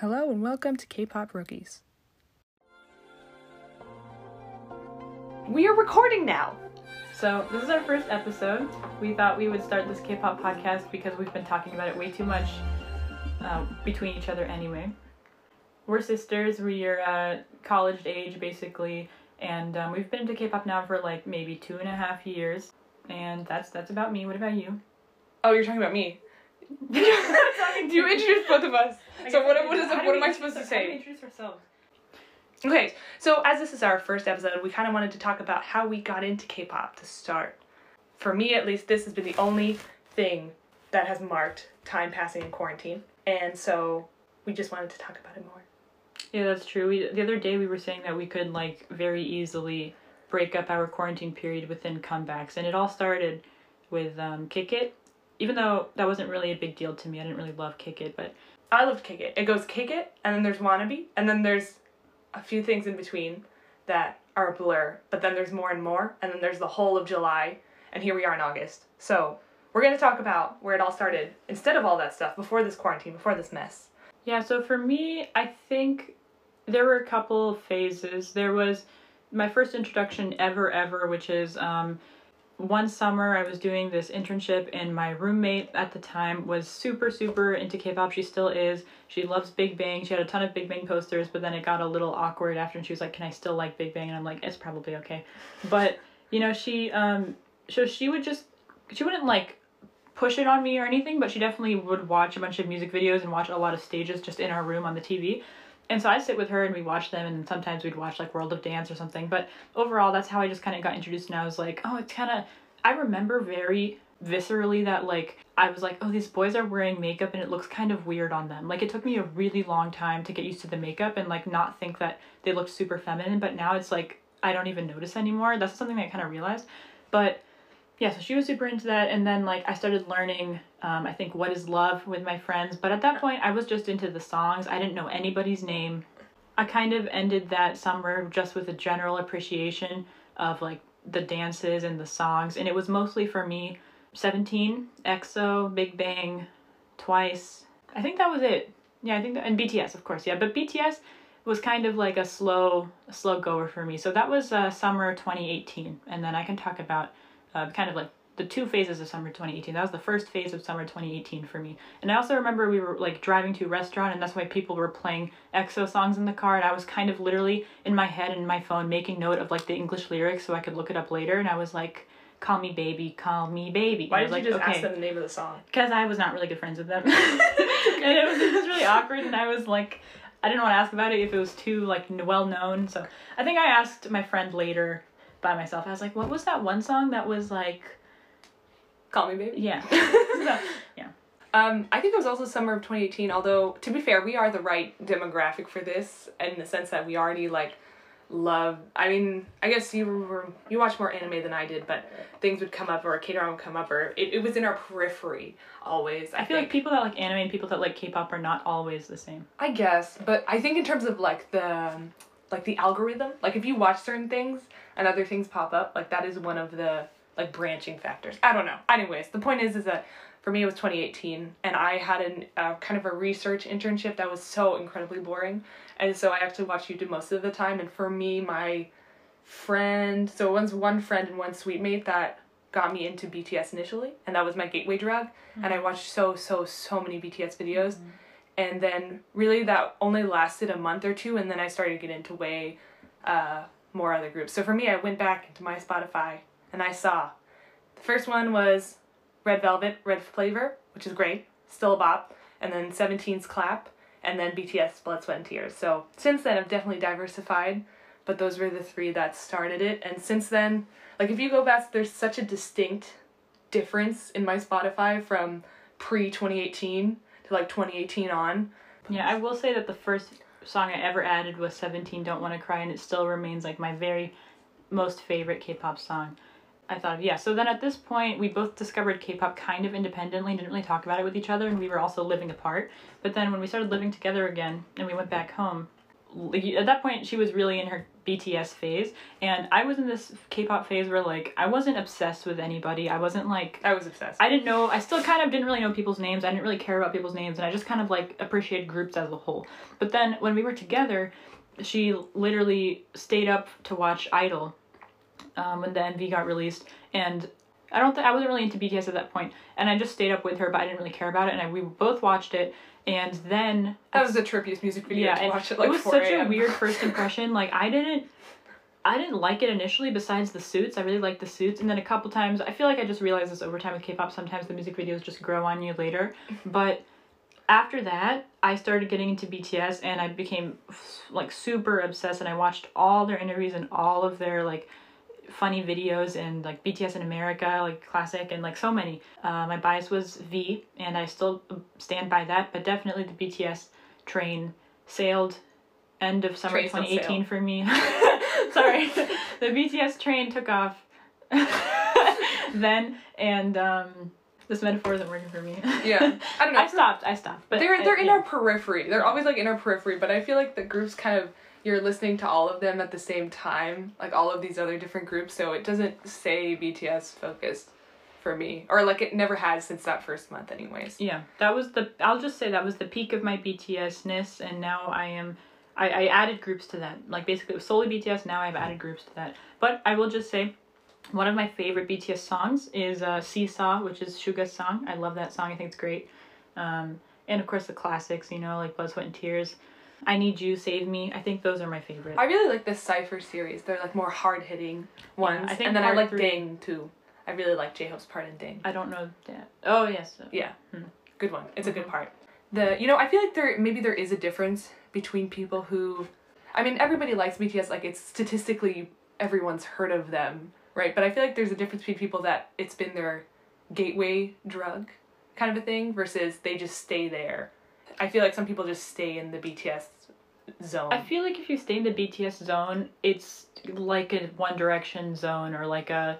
Hello and welcome to K-Pop Rookies. We are recording now. So, this is our first episode. We thought we would start this K pop podcast because we've been talking about it way too much uh, between each other anyway. We're sisters, we are uh, college age basically, and um, we've been into K pop now for like maybe two and a half years. And that's that's about me. What about you? Oh, you're talking about me. Do you introduce both of us? So what, what is what am I supposed to how we say? introduce ourselves. Okay, so as this is our first episode, we kind of wanted to talk about how we got into K-pop to start. For me, at least, this has been the only thing that has marked time passing in quarantine, and so we just wanted to talk about it more. Yeah, that's true. We the other day we were saying that we could like very easily break up our quarantine period within comebacks, and it all started with um, Kick It. Even though that wasn't really a big deal to me, I didn't really love Kick It, but I loved Kick It. It goes Kick It, and then there's Wannabe, and then there's a few things in between that are a blur, but then there's more and more, and then there's the whole of July, and here we are in August. So we're gonna talk about where it all started instead of all that stuff before this quarantine, before this mess. yeah. So for me, I think there were a couple phases. There was my first introduction ever, ever, which is um, one summer I was doing this internship, and my roommate at the time was super, super into K-pop. She still is. She loves Big Bang. She had a ton of Big Bang posters, but then it got a little awkward after, and she was like, "Can I still like Big Bang?" And I'm like, "It's probably okay," but you know, she um, so she would just she wouldn't like push it on me or anything, but she definitely would watch a bunch of music videos and watch a lot of stages just in our room on the TV. And so I'd sit with her and we'd watch them, and sometimes we'd watch like World of Dance or something. But overall, that's how I just kind of got introduced, and I was like, oh, it's kind of. I remember very viscerally that like I was like, oh, these boys are wearing makeup and it looks kind of weird on them. Like it took me a really long time to get used to the makeup and like not think that they looked super feminine, but now it's like I don't even notice anymore. That's something that I kind of realized. But yeah, so she was super into that, and then like I started learning, um, I think what is love with my friends. But at that point, I was just into the songs. I didn't know anybody's name. I kind of ended that summer just with a general appreciation of like the dances and the songs, and it was mostly for me. Seventeen, EXO, Big Bang, Twice. I think that was it. Yeah, I think that, and BTS of course. Yeah, but BTS was kind of like a slow, slow goer for me. So that was uh, summer 2018, and then I can talk about uh, kind of like the two phases of summer 2018. That was the first phase of summer 2018 for me. And I also remember we were like driving to a restaurant, and that's why people were playing EXO songs in the car, and I was kind of literally in my head and my phone making note of like the English lyrics so I could look it up later, and I was like. Call me baby, call me baby. Why did was you just like, ask okay them the name of the song? because I was not really good friends with them, and it was, it was really awkward. And I was like, I didn't want to ask about it if it was too like well known. So I think I asked my friend later by myself. I was like, what was that one song that was like, Call Me Baby. yeah, so, yeah, Um, I think it was also summer of 2018. Although to be fair, we are the right demographic for this, in the sense that we already like love. I mean, I guess you were you watch more anime than I did, but things would come up or a K drama would come up, or it, it was in our periphery always. I, I feel like people that like anime and people that like K-pop are not always the same. I guess, but I think in terms of like the like the algorithm, like if you watch certain things and other things pop up, like that is one of the like branching factors. I don't know. Anyways, the point is is that for me it was 2018 and I had an uh, kind of a research internship that was so incredibly boring. And so I actually watched YouTube most of the time and for me my friend, so it was one friend and one sweet mate that got me into BTS initially and that was my gateway drug and I watched so so so many BTS videos and then really that only lasted a month or two and then i started to get into way uh, more other groups. So for me i went back into my spotify and i saw the first one was red velvet red flavor which is great still a bop and then 17's clap and then bts blood sweat and tears. So since then i've definitely diversified but those were the three that started it. And since then like if you go back there's such a distinct difference in my spotify from pre 2018 to like 2018 on Yeah, I will say that the first song I ever added was 17 Don't Want to Cry and it still remains like my very most favorite K-pop song. I thought yeah, so then at this point we both discovered K-pop kind of independently, didn't really talk about it with each other and we were also living apart. But then when we started living together again and we went back home, at that point she was really in her BTS phase and I was in this K-pop phase where like I wasn't obsessed with anybody. I wasn't like I was obsessed. I didn't know I still kind of didn't really know people's names. I didn't really care about people's names and I just kind of like appreciated groups as a whole. But then when we were together, she literally stayed up to watch Idol um, when the MV got released and I don't think I wasn't really into BTS at that point, and I just stayed up with her, but I didn't really care about it, and I, we both watched it, and then that was the trippiest music video yeah, to watch it like it was 4 such a weird first impression. Like I didn't, I didn't like it initially. Besides the suits, I really liked the suits, and then a couple times, I feel like I just realized this over time with K-pop. Sometimes the music videos just grow on you later, but after that, I started getting into BTS, and I became like super obsessed, and I watched all their interviews and all of their like funny videos and like BTS in America, like classic, and like so many. Uh, my bias was V, and I still stand by that, but definitely the BTS train sailed end of summer Train 2018 for me. Sorry, the BTS train took off then, and um, this metaphor isn't working for me. Yeah. I don't know. I stopped. I stopped. But they're they're in yeah. our periphery. They're always like in our periphery, but I feel like the groups kind of you're listening to all of them at the same time, like all of these other different groups, so it doesn't say BTS focused for me. Or like it never has since that first month anyways. Yeah, that was the. I'll just say that was the peak of my BTSness, and now I am. I, I added groups to that. Like basically, it was solely BTS. Now I've added groups to that. But I will just say, one of my favorite BTS songs is uh, "Seesaw," which is Suga's song. I love that song. I think it's great. Um, and of course the classics, you know, like "Blood, Sweat, and Tears." I need you, save me. I think those are my favorite. I really like the Cypher series. They're like more hard hitting ones. I think and then I like three- Ding too. I really like J Hope's part in Ding. I don't know that. Oh yes. Yeah. Hmm. Good one. It's a Mm-hmm. good part. The you know, I feel like there maybe there is a difference between people who I mean everybody likes BTS like it's statistically everyone's heard of them, right? But I feel like there's a difference between people that it's been their gateway drug kind of a thing versus they just stay there. I feel like some people just stay in the BTS zone. I feel like if you stay in the BTS zone, it's like a One Direction zone or like a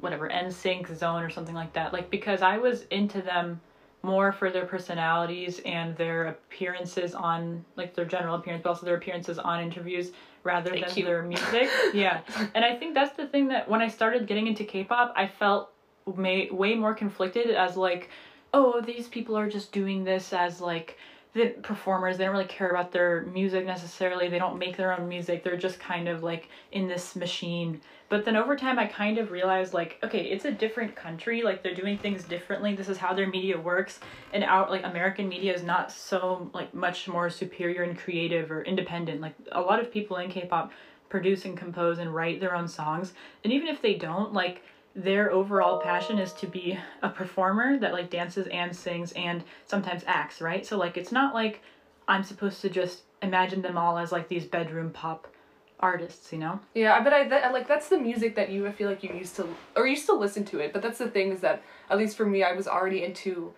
whatever NSYNC zone or something like that. Like because I was into them more for their personalities and their appearances on like their general appearance, but also their appearances on interviews rather Stay than cute. their music. yeah, and I think that's the thing that when I started getting into K-pop, I felt may way more conflicted as like, oh, these people are just doing this as like the performers. They don't really care about their music necessarily. They don't make their own music. They're just kind of like in this machine. But then over time i kind of realized like okay it's a different country. Like they're doing things differently. This is how their media works. And out like american media is not so like much more superior and creative or independent. Like a lot of people in k-pop produce and compose and write their own songs. And even if they don't like their overall passion is to be a performer that like dances and sings and sometimes acts, right? So like it's not like I'm supposed to just imagine them all as like these bedroom pop artists, you know? Yeah, but I, like that's the music that you feel like you used to or you still listen to it, but that's the thing is that at least for me I was already into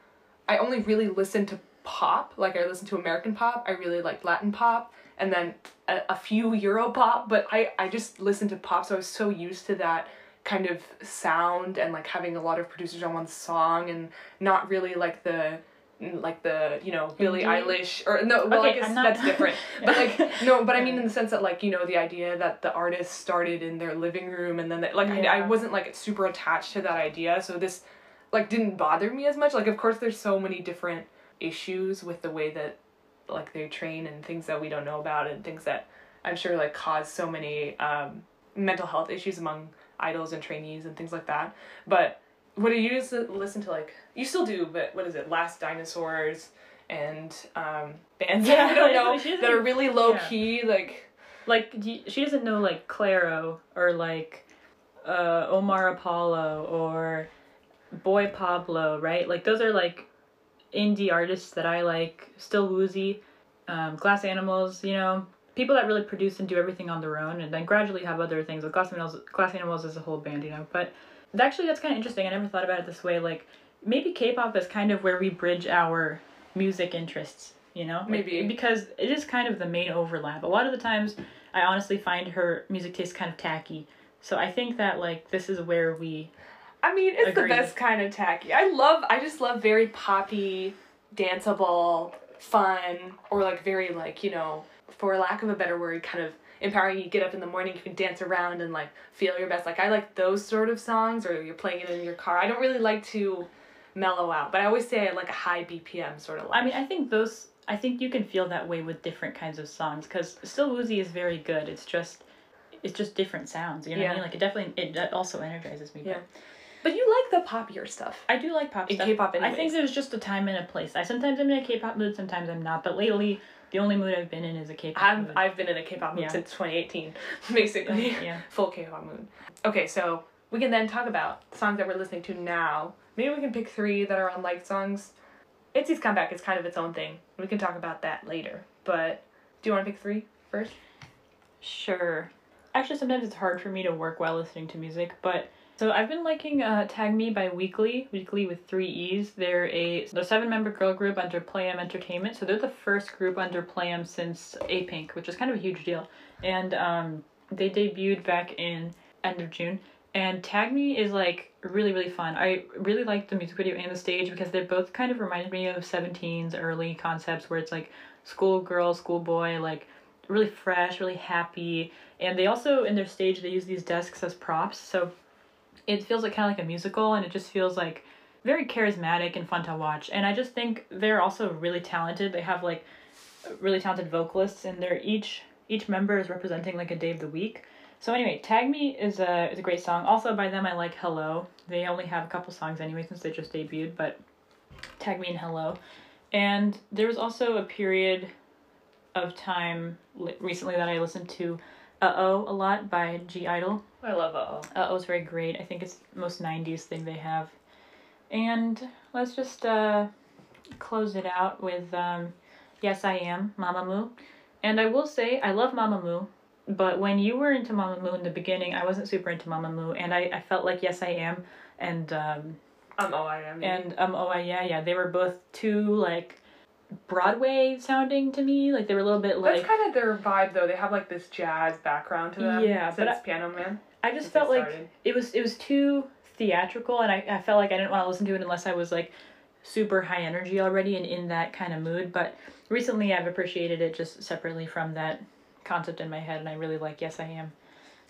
I only really listened to pop, like I listened to American pop, I really like Latin pop and then a, a few Euro pop, but I I just listened to pop so I was so used to that kind of sound and like having a lot of producers on one song and not really like the like the you know Billie? Eilish or no well Okay, I'm not- that's different. But like no but I mean in the sense that like you know the idea that the artist started in their living room and then they, like I, I wasn't like super attached to that idea. So this like didn't bother me as much. Like of course there's so many different issues with the way that like they train and things that we don't know about and things that I'm sure like cause so many um, mental health issues among idols and trainees and things like that but what do you listen to like you still do but what is it last dinosaurs and um bands that i don't know that are really low yeah. key like Like she doesn't know like Clairo or like uh Omar Apollo or Boy Pablo, right? Like those are like indie artists that I like. Still Woozy, um, Glass Animals, you know, people that really produce and do everything on their own, and then gradually have other things. Like Glass Animals, Glass Animals is a whole band, you know. But actually, that's kind of interesting. I never thought about it this way. Like maybe K-pop is kind of where we bridge our music interests. You know, Like, Maybe. because it is kind of the main overlap. A lot of the times, I honestly find her music taste kind of tacky. So I think that like this is where we i mean it's Agreed. the best kind of tacky i love i just love very poppy danceable fun or like very like you know for lack of a better word kind of empowering you get up in the morning you can dance around and like feel your best like i like those sort of songs or you're playing it in your car i don't really like to mellow out but i always say i like a high bpm sort of like I mean, I think those. I think you can feel that way with different kinds of songs because Still Woozy is very good. It's just, it's just different sounds. You know what I Yeah. mean? Like it definitely it also energizes me. Yeah. But but you like the poppier stuff I do like pop In stuff. K-pop I anyways. think there's just a time and a place. I sometimes I'm in a K-pop mood, sometimes I'm not. But lately, the only mood I've been in is a K-pop I've, mood. I've been in a K-pop mood Yeah. since 2018, basically. yeah. Full K-pop mood. Okay, so we can then talk about songs that we're listening to now. Maybe we can pick three that are on liked songs. Itzy's comeback is kind of its own thing. We can talk about that later. But do you want to pick three first? Sure. Actually, sometimes it's hard for me to work while listening to music, but so I've been liking uh, Tag Me by Weeekly, Weeekly with three E's. They're a the seven member girl group under Play M Entertainment. So they're the first group under Play M since A Pink, which is kind of a huge deal. And um, they debuted back in end of June. And Tag Me is like really really fun. I really like the music video and the stage because they both kind of reminded me of 17's early concepts where it's like schoolgirl, schoolboy, like really fresh, really happy. And they also in their stage they use these desks as props, so it feels like kind of like a musical, and it just feels like very charismatic and fun to watch. And I just think they're also really talented. They have like really talented vocalists, and they're each each member is representing like a day of the week. So anyway, Tag Me is a is a great song. Also by them I like Hello. They only have a couple songs anyway since they just debuted, but Tag Me and Hello. And there was also a period of time recently that I listened to Uh Oh a lot by (G)I-DLE. I love. Uh Oh is very great. I think it's the most 90s thing they have. And let's just uh, close it out with um, Yes I Am, Mamamoo. And I will say, I love Mamamoo, but when you were into Mamamoo in the beginning, I wasn't super into Mamamoo, and I, I felt like Yes I Am and um, Um, oh, I am. and um oh I yeah yeah they were both too like Broadway sounding to me like they were a little bit like That's kind of their vibe, though. They have like this jazz background to them. Yeah, but since I- Piano Man. I just felt like started. it was it was too theatrical and I, I felt like I didn't want to listen to it unless I was like super high energy already and in that kind of mood but recently I've appreciated it just separately from that concept in my head and I really like Yes I Am.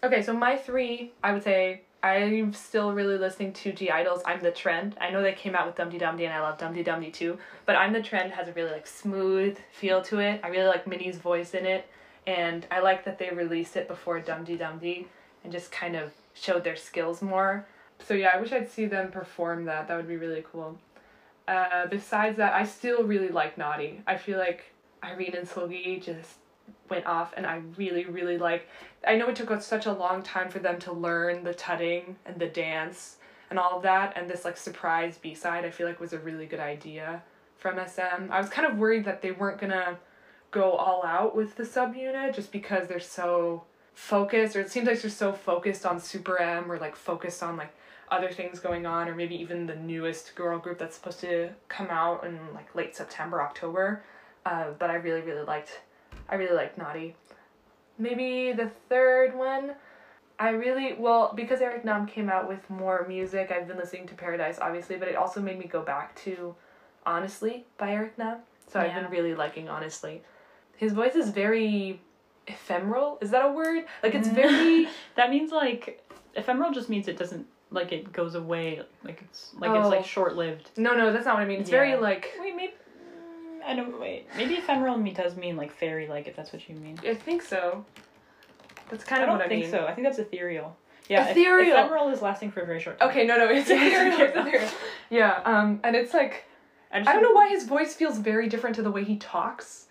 Okay, so my three, I would say I'm still really listening to (G)I-DLE's. I'm the Trend. I know they came out with Dumdi and I love Dumdi too, but I'm the Trend has a really like smooth feel to it. I really like Minnie's voice in it, and I like that they released it before Dumdi and just kind of showed their skills more. So yeah, I wish I'd see them perform that. That would be really cool. Uh, besides that, I still really like Naughty. I feel like Irene and Seulgi just went off, and I really, really like. I know it took us such a long time for them to learn the tutting and the dance and all of that, and this like surprise B side I feel like was a really good idea from SM. I was kind of worried that they weren't gonna go all out with the subunit just because they're so focused, or it seems like they're so focused on Super M or like focused on like other things going on, or maybe even the newest girl group that's supposed to come out in like late September, October. Uh, but I really, really liked, I really liked Naughty. Maybe the third one, I really well because Eric Nam came out with more music. I've been listening to Paradise obviously, but it also made me go back to Honestly by Eric Nam. So I've been really liking Honestly. His voice is very ephemeral. Is that a word? Like it's very That means like ephemeral just means it doesn't like it goes away like it's like it's Oh. like short lived. no, no, that's not what I mean. It's very like Wait, maybe I don't wait. Maybe ephemeral me does mean like fairy like if that's what you mean. I think so. That's kind I of don't what I think so. I think that's ethereal. Yeah, eph- Ethereal. ephemeral is lasting for a very short time. Okay, no, no, it's Yeah, ethereal. It's ethereal. Yeah, um, and it's like just I don't know why his voice feels very different to the way he talks.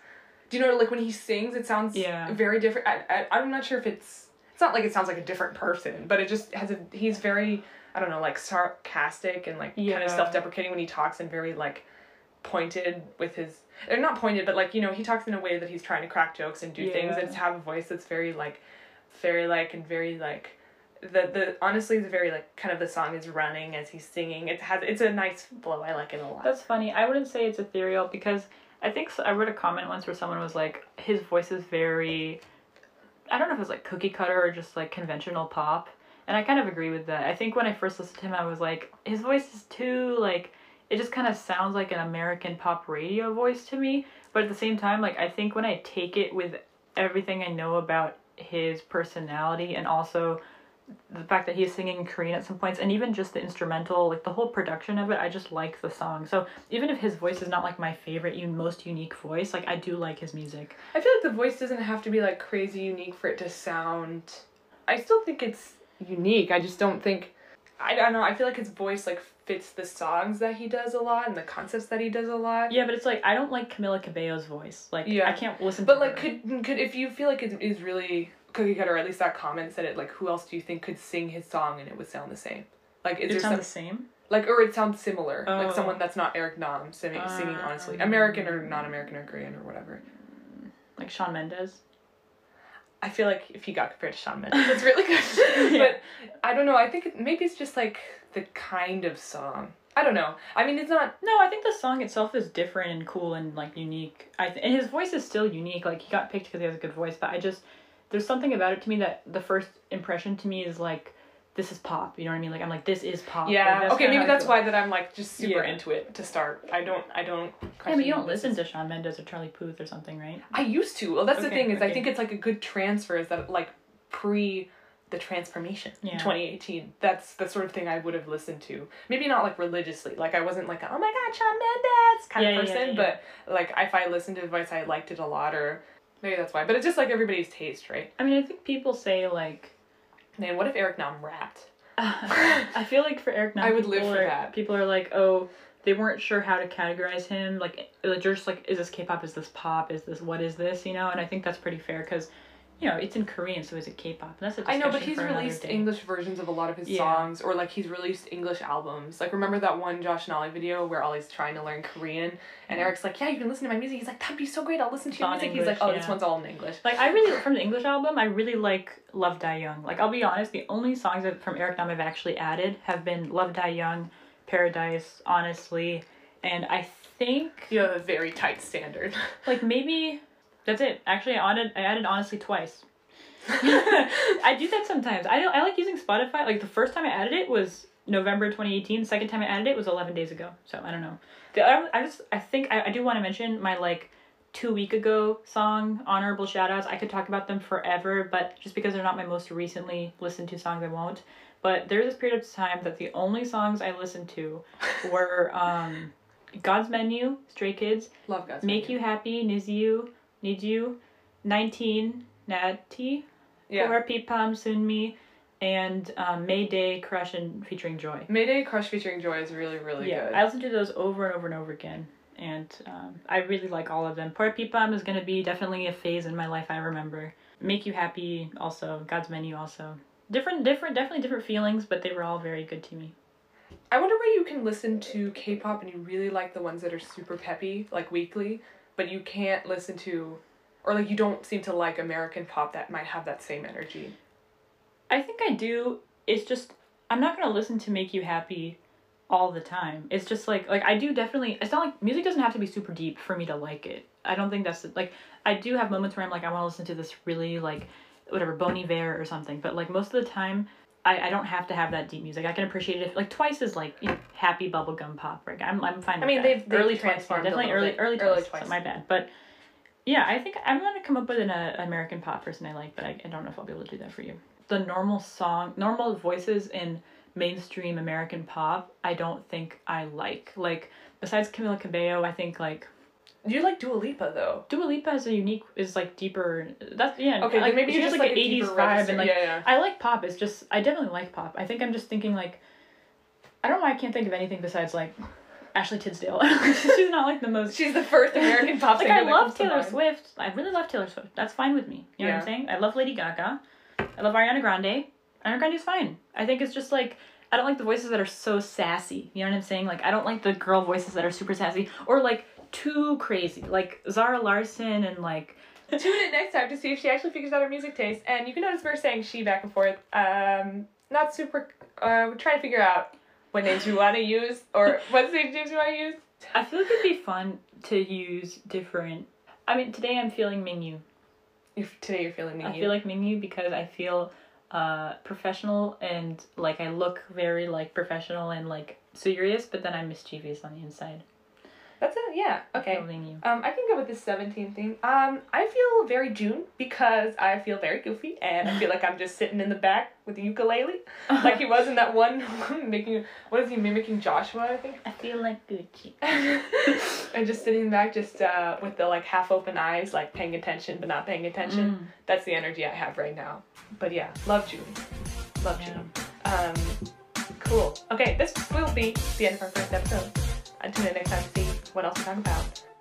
Do you know, like when he sings, it sounds Yeah. very different. I, I, I'm not sure if it's. It's not like it sounds like a different person, but it just has a. He's very, I don't know, like sarcastic and like kind of self-deprecating when he talks, and very like pointed with his. they're not pointed, but like you know, he talks in a way that he's trying to crack jokes and do things, and to have a voice that's very like, fairy like and very like. The, the honestly the very like kind of the song is running as he's singing it has it's a nice flow I like it a lot That's funny. I wouldn't say it's ethereal because I think so, I read a comment once where someone was like, his voice is very, I don't know if it's like cookie cutter or just like conventional pop. And I kind of agree with that. I think when I first listened to him, I was like, his voice is too like, it just kind of sounds like an American pop radio voice to me. but at the same time, like I think when I take it with everything I know about his personality and also the fact that he's singing in Korean at some points and even just the instrumental, like the whole production of it, I just like the song. So even if his voice is not like my favorite, even most unique voice, like I do like his music. I feel like the voice doesn't have to be like crazy unique for it to sound. I still think it's unique. I just don't think. I don't know. I feel like his voice like fits the songs that he does a lot and the concepts that he does a lot. Yeah, but it's like I don't like Camila Cabello's voice. Like Yeah. I can't listen. But to like, her. could could if you feel like it is really cookie cutter, or at least that comment said it. Like, who else do you think could sing his song and it would sound the same? Like, is it there sound some the same? like, or it sounds similar? Oh. Like someone that's not Eric Nam singing, singing honestly. American or non-American or Korean or whatever. Like Shawn Mendes. I feel like if he got compared to Shawn Mendes, it's really good. Yeah. But I don't know. I think it, maybe it's just like the kind of song. I don't know. I mean, it's not. No, I think the song itself is different and cool and like unique. I th- and his voice is still unique. Like he got picked because he has a good voice, but I just there's something about it to me that the first impression to me is like this is pop. You know what I mean? Like I'm like this is pop. Yeah. that's okay. Maybe that's why that I'm like just super Yeah. into it to start. I don't. I don't. Yeah, but you don't listen this to Shawn Mendes or Charlie Puth or something, right? I used to. Well, that's the thing is I think it's like a good transfer. Is that like pre the transformation in Yeah. 2018 that's the sort of thing i would have listened to maybe not like religiously like i wasn't like oh my god Shawn mendes kind Yeah, of person yeah. but like if i listened to advice i liked it a lot or maybe that's why but it's just like everybody's taste right I mean, I think people say like man what if eric nam rapped I feel like for Eric Nam, I would live for are, that. People are like, oh, they weren't sure how to categorize him. Like, they're just like, is this K-pop? Is this pop? Is this what is this? You know? And I think that's pretty fair because, you know, it's in Korean, so is it K-pop? That's a I know, but he's released. English versions of a lot of his Yeah. songs, or like he's released English albums. Like, remember that one Josh Nolly video where Ollie's trying to learn Korean, and Eric's like, "Yeah, you can listen to my music." He's like, "That'd be so great. I'll listen to your It's all music." in he's like, English, "Oh, this one's all in English." Like I really from the English album, I really like Love Die Young. Like I'll be honest, the only songs that from Eric Nam I've actually added have been Love Die Young, Paradise, Honestly, and I think You have a very tight standard. like maybe that's it. Actually, I added I added Honestly twice. I do that sometimes. I I like using Spotify. Like the first time I added it was November 2018. Second time I added it was 11 days ago. So I don't know. The, I, I just I think I, I do want to mention my like two week ago song honorable shout outs. I could talk about them forever, but just because they're not my most recently listened to songs, I won't. But there's this period of time that the only songs I listened to were um, God's Menu, Stray Kids, Love guys. Make You Happy, Niziu, Need You, 19, Natty, Yeah. Pporappippam, Sunmi, and um, Mayday, Crush, and featuring Joy. Mayday Crush featuring Joy is really really good. yeah, good. I listen to those over and over and over again, and um, I really like all of them. Pporappippam is going to be definitely a phase in my life I remember. Make You Happy also, God's Menu also. Different, different, definitely different feelings, but they were all very good to me. I wonder why you can listen to K-pop and you really like the ones that are super peppy, like Weeekly, but you can't listen to, or like you don't seem to like American pop that might have that same energy. I think I do. It's just I'm not gonna listen to make you happy all the time. It's just like like I do definitely. It's not like music doesn't have to be super deep for me to like it. I don't think that's like I do have moments where I'm like I want to listen to this really like whatever Bon Iver or something. But like most of the time. I, I don't have to have that deep music. I can appreciate it. If, like twice is like you know, happy bubblegum pop. Right? I'm I'm fine. I mean, they've- they've early twice, transformed a definitely early bit. early Early twice. Twice. So my bad, but yeah, I think I'm gonna come up with an uh, American pop person I like, but I, I don't know if I'll be able to do that for you. The normal song, normal voices in mainstream American pop, I don't think I like. Like besides Camila Cabello, I think like You like Dua Lipa though. Dua Lipa has a unique is like deeper. That's yeah. Okay, like, maybe she has just like, like, an '80s deeper vibe register. and like yeah, yeah. I like pop. It's just I definitely like pop. I think I'm just thinking like I don't know why I can't think of anything besides like Ashley Tisdale. She's not like the most She's the first American pop like singer. I love Taylor. Swift. I really love Taylor Swift. That's fine with me. You know what I'm saying? I love Lady Gaga. I love Ariana Grande. Ariana Grande's fine. I think it's just like I don't like the voices that are so sassy. You know what I'm saying? Like I don't like the girl voices that are super sassy or like too crazy. Like Zara Larsson and like Tune in next time to see if she actually figures out her music taste. And you can notice we're saying she back and forth. Um, not super. Uh, we're trying to figure out what names we want to use or what names we want to use. I feel like it'd be fun to use different. I mean, today I'm feeling Mingyu. If today you're feeling me. I feel like Mingyu because I feel uh professional and like I look very like professional and like serious, but then I'm mischievous on the inside. That's it. Yeah. Okay. You. Um, I can go with the 17 theme. Um, I feel very Jun because I feel very goofy and I feel like I'm just sitting in the back with the ukulele, like he was in that one making. What is he mimicking Joshua? I think. I feel like Gucci. and just sitting in the back, just uh, with the like half open eyes, like paying attention but not paying attention. Mm. That's the energy I have right now. But yeah, love Jun. Love Yeah. Jun. Um, cool. Okay, this will be the end of our first episode. Until next time, see what else to talk about.